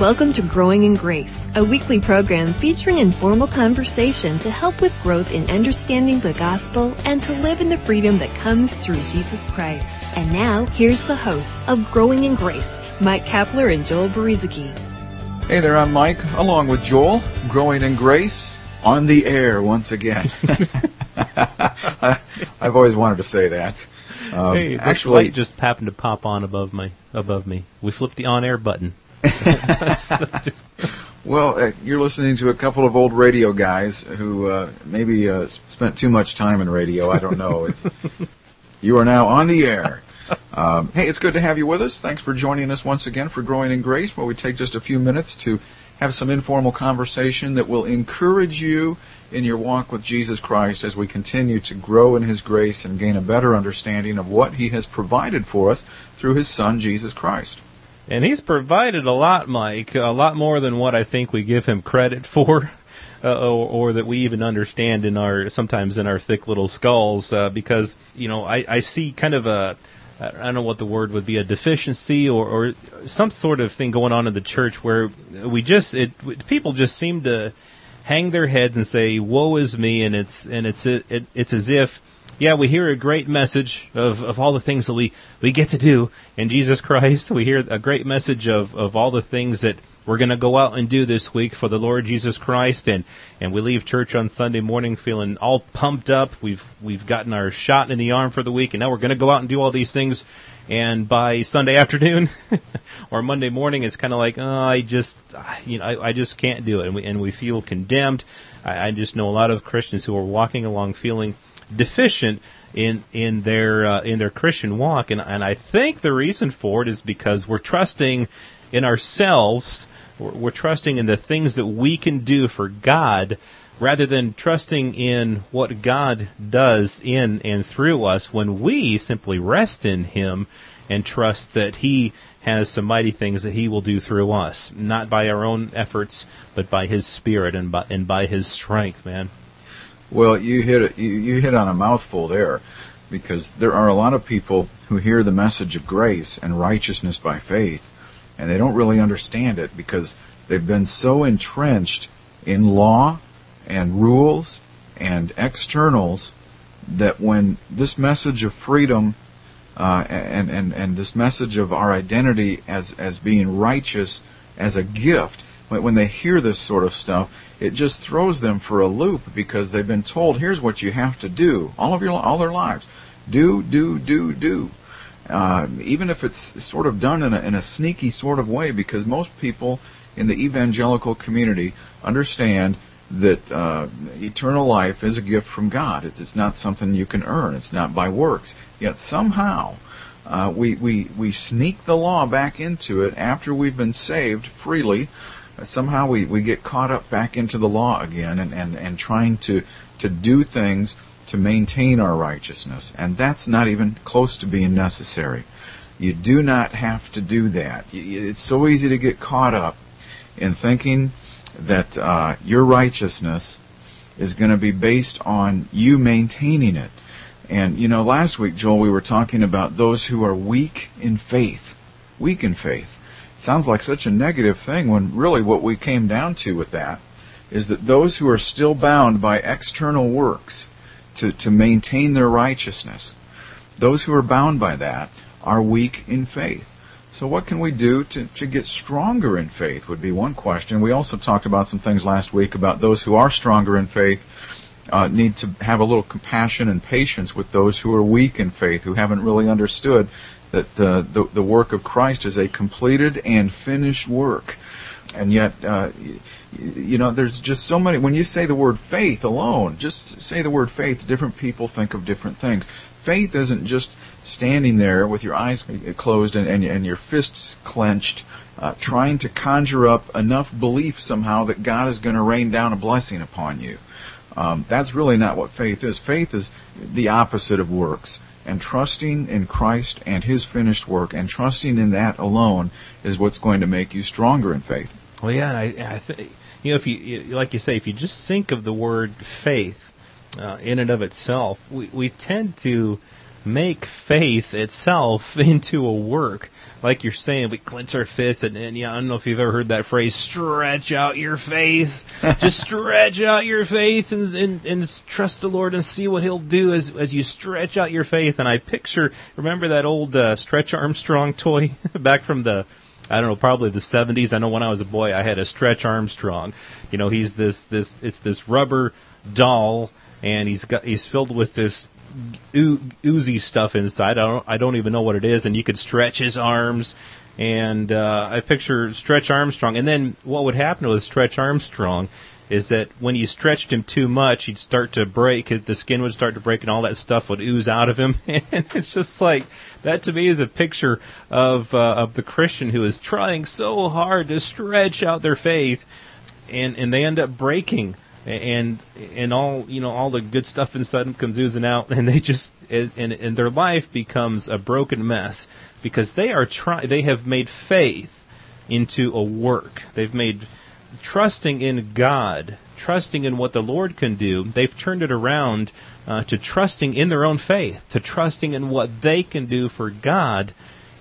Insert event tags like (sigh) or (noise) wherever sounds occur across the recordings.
Welcome to Growing in Grace, a weekly program featuring informal conversation to help with growth in understanding the gospel and to live in the freedom that comes through Jesus Christ. And now, here's the hosts of Growing in Grace, Mike Kapler and Joel Brueseke. Hey there, I'm Mike, along with Joel, Growing in Grace, on the air once again. (laughs) (laughs) I've always wanted to say that. Um, hey, actually, light just happened to pop on above my above me. We flipped the on-air button. (laughs) well, uh, you're listening to a couple of old radio guys who uh, maybe uh, spent too much time in radio. I don't know. (laughs) you are now on the air. Um, hey, it's good to have you with us. Thanks for joining us once again for Growing in Grace, where we take just a few minutes to have some informal conversation that will encourage you in your walk with Jesus Christ as we continue to grow in His grace and gain a better understanding of what He has provided for us through His Son, Jesus Christ. And He's provided a lot, Mike, a lot more than what I think we give Him credit (laughs) for. Uh, or, or, that we even understand in our sometimes in our thick little skulls, uh, because you know I, I see kind of a I don't know what the word would be a deficiency or, or some sort of thing going on in the church where we just it people just seem to hang their heads and say woe is me and it's and it's it, it's as if yeah we hear a great message of of all the things that we we get to do in Jesus Christ. We hear a great message of of all the things that we're going to go out and do this week for the Lord Jesus Christ. And and we leave church on Sunday morning feeling all pumped up. We've we've gotten our shot in the arm for the week and now we're going to go out and do all these things. And by Sunday afternoon (laughs) or Monday morning, it's kind of like, oh, I just, you know, I, I just can't do it, and we and we feel condemned. I, I just know a lot of Christians who are walking along feeling deficient in in their uh, in their Christian walk, and and I think the reason for it is because we're trusting in ourselves. We're, we're trusting in the things that we can do for God rather than trusting in what God does in and through us when we simply rest in Him and trust that He has some mighty things that He will do through us, not by our own efforts, but by His Spirit and by, and by His strength, man. Well, you hit it, you, you hit on a mouthful there, because there are a lot of people who hear the message of grace and righteousness by faith, and they don't really understand it because they've been so entrenched in law and rules and externals that when this message of freedom uh, and, and, and this message of our identity as, as being righteous as a gift, when they hear this sort of stuff, it just throws them for a loop because they've been told, here's what you have to do all of your all their lives, do, do, do, do. Uh, even if it's sort of done in a, in a sneaky sort of way, because most people in the evangelical community understand that uh, eternal life is a gift from God. It's not something you can earn. It's not by works. Yet somehow uh, we, we, we sneak the law back into it after we've been saved freely. Somehow we, we get caught up back into the law again and, and, and trying to, to do things to maintain our righteousness. And that's not even close to being necessary. You do not have to do that. It's so easy to get caught up in thinking that uh, your righteousness is going to be based on you maintaining it. And you know, last week, Joel, we were talking about those who are weak in faith. Weak in faith. Sounds like such a negative thing when really what we came down to with that is that those who are still bound by external works to, to maintain their righteousness, those who are bound by that are weak in faith. So what can we do to, to get stronger in faith would be one question. We also talked about some things last week about those who are stronger in faith uh, need to have a little compassion and patience with those who are weak in faith, who haven't really understood that the, the, the work of Christ is a completed and finished work. And yet, uh, you know, there's just so many. When you say the word faith alone, just say the word faith, different people think of different things. Faith isn't just standing there with your eyes closed and, and, and your fists clenched, uh, trying to conjure up enough belief somehow that God is going to rain down a blessing upon you. Um, that's really not what faith is. Faith is the opposite of works. And trusting in Christ and His finished work and trusting in that alone is what's going to make you stronger in faith. Well, yeah, I, I think you know if you like you say, if you just think of the word faith uh, in and of itself, we we tend to make faith itself (laughs) into a work. Like you're saying, we clench our fists, and, and yeah, I don't know if you've ever heard that phrase, stretch out your faith. (laughs) Just stretch out your faith and, and, and trust the Lord and see what He'll do as, as you stretch out your faith. And I picture, remember that old uh, Stretch Armstrong toy (laughs) back from the I don't know, probably the 70s. I know when I was a boy, I had a Stretch Armstrong. You know, he's this this it's this rubber doll, and he's got he's filled with this oozy stuff inside. I don't I don't even know what it is, and you could stretch his arms. And uh, I picture Stretch Armstrong, and then what would happen with Stretch Armstrong is that when you stretched him too much, he'd start to break. The skin would start to break, and all that stuff would ooze out of him. (laughs) And it's just like that to me is a picture of uh, of the Christian who is trying so hard to stretch out their faith, and and they end up breaking and and all you know all the good stuff inside them comes oozing out (laughs) and they just and and their life becomes a broken mess because they are try they have made faith into a work. They've made trusting in God trusting in what the Lord can do. They've turned it around uh, to trusting in their own faith to trusting in what they can do for God.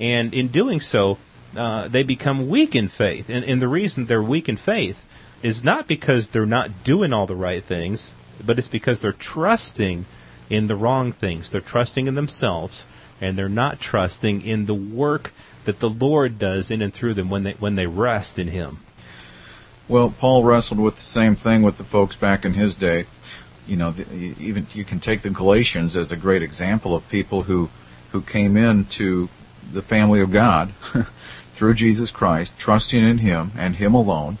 And in doing so uh, they become weak in faith. And, and the reason they're weak in faith is not because they're not doing all the right things, but it's because they're trusting in the wrong things. They're trusting in themselves, and they're not trusting in the work that the Lord does in and through them when they when they rest in Him. Well, Paul wrestled with the same thing with the folks back in his day. You know, even you can take the Galatians as a great example of people who who came into the family of God (laughs) through Jesus Christ, trusting in Him and Him alone,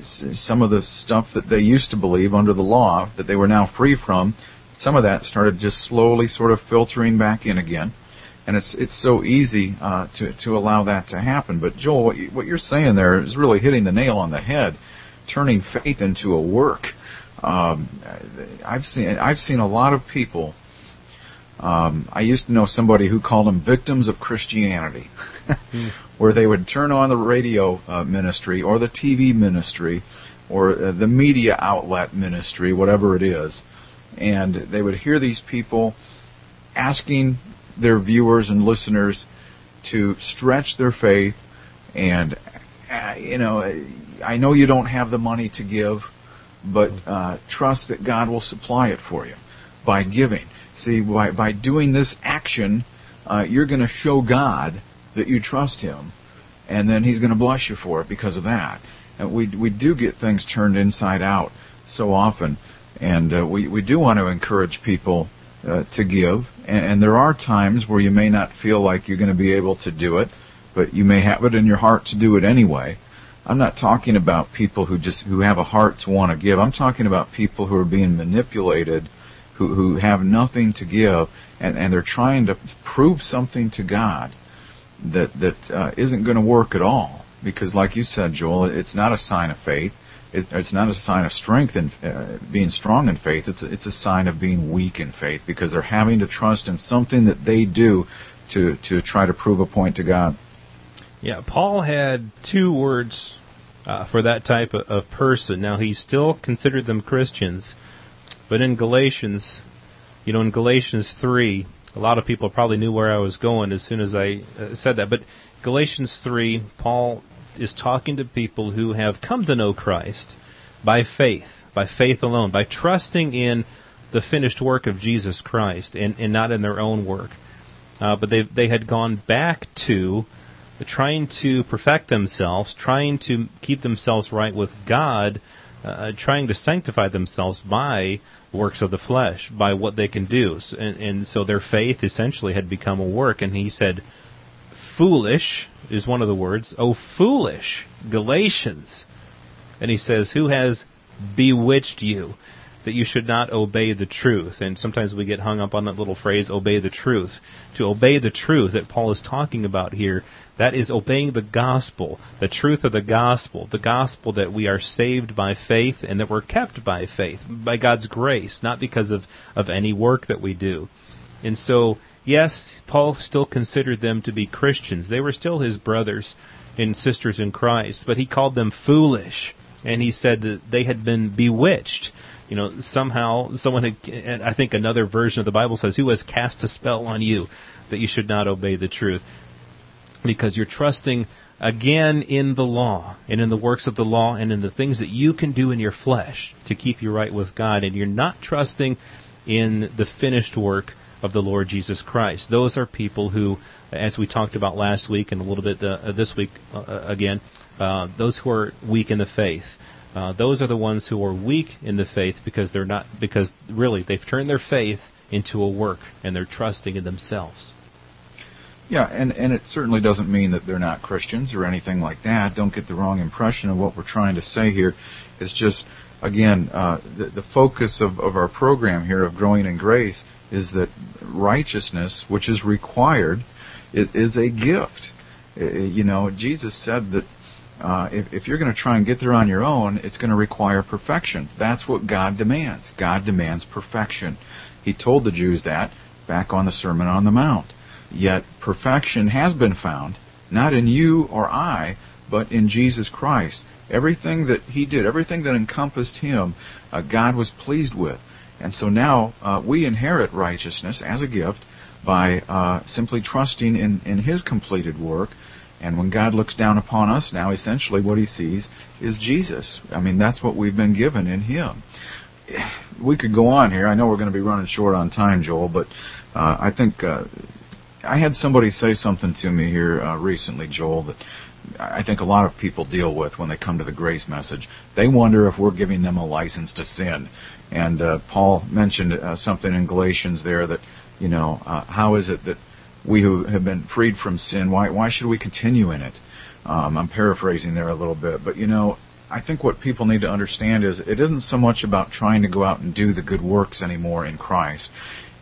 some of the stuff that they used to believe under the law that they were now free from, some of that started just slowly sort of filtering back in again. And it's it's so easy uh, to to allow that to happen. But Joel, what, you, what you're saying there is really hitting the nail on the head, turning faith into a work. Um, I've seen I've seen a lot of people. Um, I used to know somebody who called them victims of Christianity. (laughs) (laughs) Where they would turn on the radio uh, ministry or the TV ministry or uh, the media outlet ministry, whatever it is, and they would hear these people asking their viewers and listeners to stretch their faith and uh, you know I know you don't have the money to give but uh, trust that God will supply it for you by giving. See by by doing this action uh, you're going to show God that you trust Him, and then He's going to bless you for it because of that. And we we do get things turned inside out so often, and uh, we we do want to encourage people uh, to give. And, and there are times where you may not feel like you're going to be able to do it, but you may have it in your heart to do it anyway. I'm not talking about people who just who have a heart to want to give. I'm talking about people who are being manipulated, who who have nothing to give, and and they're trying to prove something to God that that uh, not going to work at all because, like you said, Joel, it's not a sign of faith. It, it's not a sign of strength and uh, being strong in faith. It's a, it's a sign of being weak in faith because they're having to trust in something that they do to to try to prove a point to God. Yeah, Paul had two words uh, for that type of, of person. Now he still considered them Christians, but in Galatians, you know, in Galatians three, a lot of people probably knew where I was going as soon as I uh, said that. But Galatians 3, Paul is talking to people who have come to know Christ by faith, by faith alone, by trusting in the finished work of Jesus Christ and, and not in their own work. Uh, but they they had gone back to trying to perfect themselves, trying to keep themselves right with God, uh, trying to sanctify themselves by works of the flesh by what they can do. And, and so their faith essentially had become a work. And he said, foolish is one of the words. Oh, foolish Galatians. And he says, who has bewitched you? That you should not obey the truth. And sometimes we get hung up on that little phrase, obey the truth. To obey the truth that Paul is talking about here, that is obeying the gospel, the truth of the gospel, the gospel that we are saved by faith and that we're kept by faith, by God's grace, not because of, of any work that we do. And so, yes, Paul still considered them to be Christians. They were still his brothers and sisters in Christ, but he called them foolish. And he said that they had been bewitched you know, somehow someone, had, I think another version of the Bible says, who has cast a spell on you that you should not obey the truth? Because you're trusting again in the law and in the works of the law and in the things that you can do in your flesh to keep you right with God, and you're not trusting in the finished work of the Lord Jesus Christ. Those are people who, as we talked about last week and a little bit uh, this week uh, again, uh, those who are weak in the faith. Uh, those are the ones who are weak in the faith because they're not because really they've turned their faith into a work and they're trusting in themselves. Yeah, and and it certainly doesn't mean that they're not Christians or anything like that. Don't get the wrong impression of what we're trying to say here. It's just again uh, the, the focus of, of our program here of growing in grace is that righteousness, which is required, is, is a gift. You know, Jesus said that uh, if, if you're going to try and get there on your own, it's going to require perfection. That's what God demands. God demands perfection. He told the Jews that back on the Sermon on the Mount. Yet perfection has been found, not in you or I, but in Jesus Christ. Everything that He did, everything that encompassed Him, uh, God was pleased with. And so now uh, we inherit righteousness as a gift by uh, simply trusting in, in His completed work and when God looks down upon us now, essentially what he sees is Jesus. I mean, that's what we've been given in him. We could go on here. I know we're going to be running short on time, Joel, but uh, I think uh, I had somebody say something to me here uh, recently, Joel, that I think a lot of people deal with when they come to the grace message. They wonder if we're giving them a license to sin. And uh, Paul mentioned uh, something in Galatians there that, you know, uh, how is it that we who have been freed from sin, why, why should we continue in it? Um, I'm paraphrasing there a little bit, but you know, I think what people need to understand is it isn't so much about trying to go out and do the good works anymore in Christ.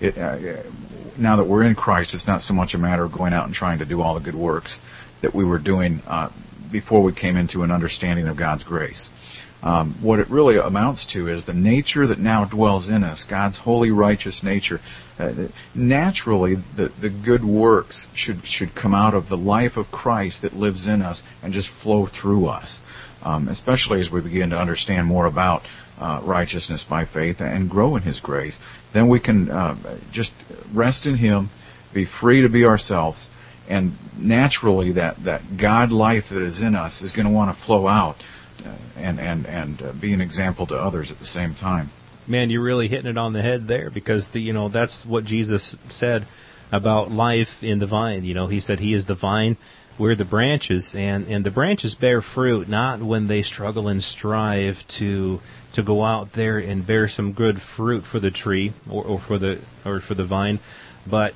It, uh, now that we're in Christ, it's not so much a matter of going out and trying to do all the good works that we were doing uh, before we came into an understanding of God's grace. Um, what it really amounts to is the nature that now dwells in us, God's holy, righteous nature. Uh, naturally, the, the good works should, should come out of the life of Christ that lives in us and just flow through us, um, especially as we begin to understand more about uh, righteousness by faith and grow in His grace. Then we can uh, just rest in Him, be free to be ourselves, and naturally that, that God life that is in us is going to want to flow out and and and uh, be an example to others at the same time. Man, you're really hitting it on the head there because the you know that's what Jesus said about life in the vine. You know, he said he is the vine, we're the branches, and and the branches bear fruit not when they struggle and strive to to go out there and bear some good fruit for the tree or, or for the or for the vine, but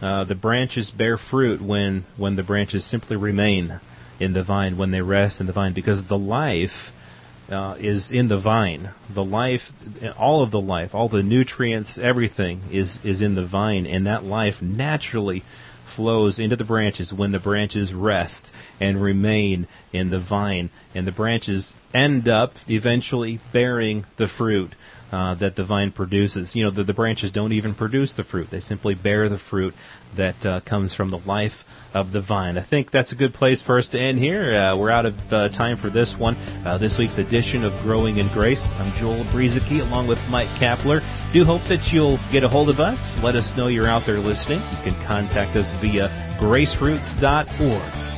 uh, the branches bear fruit when when the branches simply remain in the vine when they rest in the vine because the life uh, is in the vine. The life, all of the life, all the nutrients, everything is is in the vine, and that life naturally flows into the branches when the branches rest and remain in the vine, and the branches end up eventually bearing the fruit uh, that the vine produces. You know, the, the branches don't even produce the fruit; they simply bear the fruit that uh, comes from the life of the vine. I think that's a good place for us to end here. Uh, we're out of uh, time for this one. Uh, this week's edition of Growing in Grace. I'm Joel Brueseke along with Mike Kapler. Do hope that you'll get a hold of us. Let us know you're out there listening. You can contact us via graceroots.org.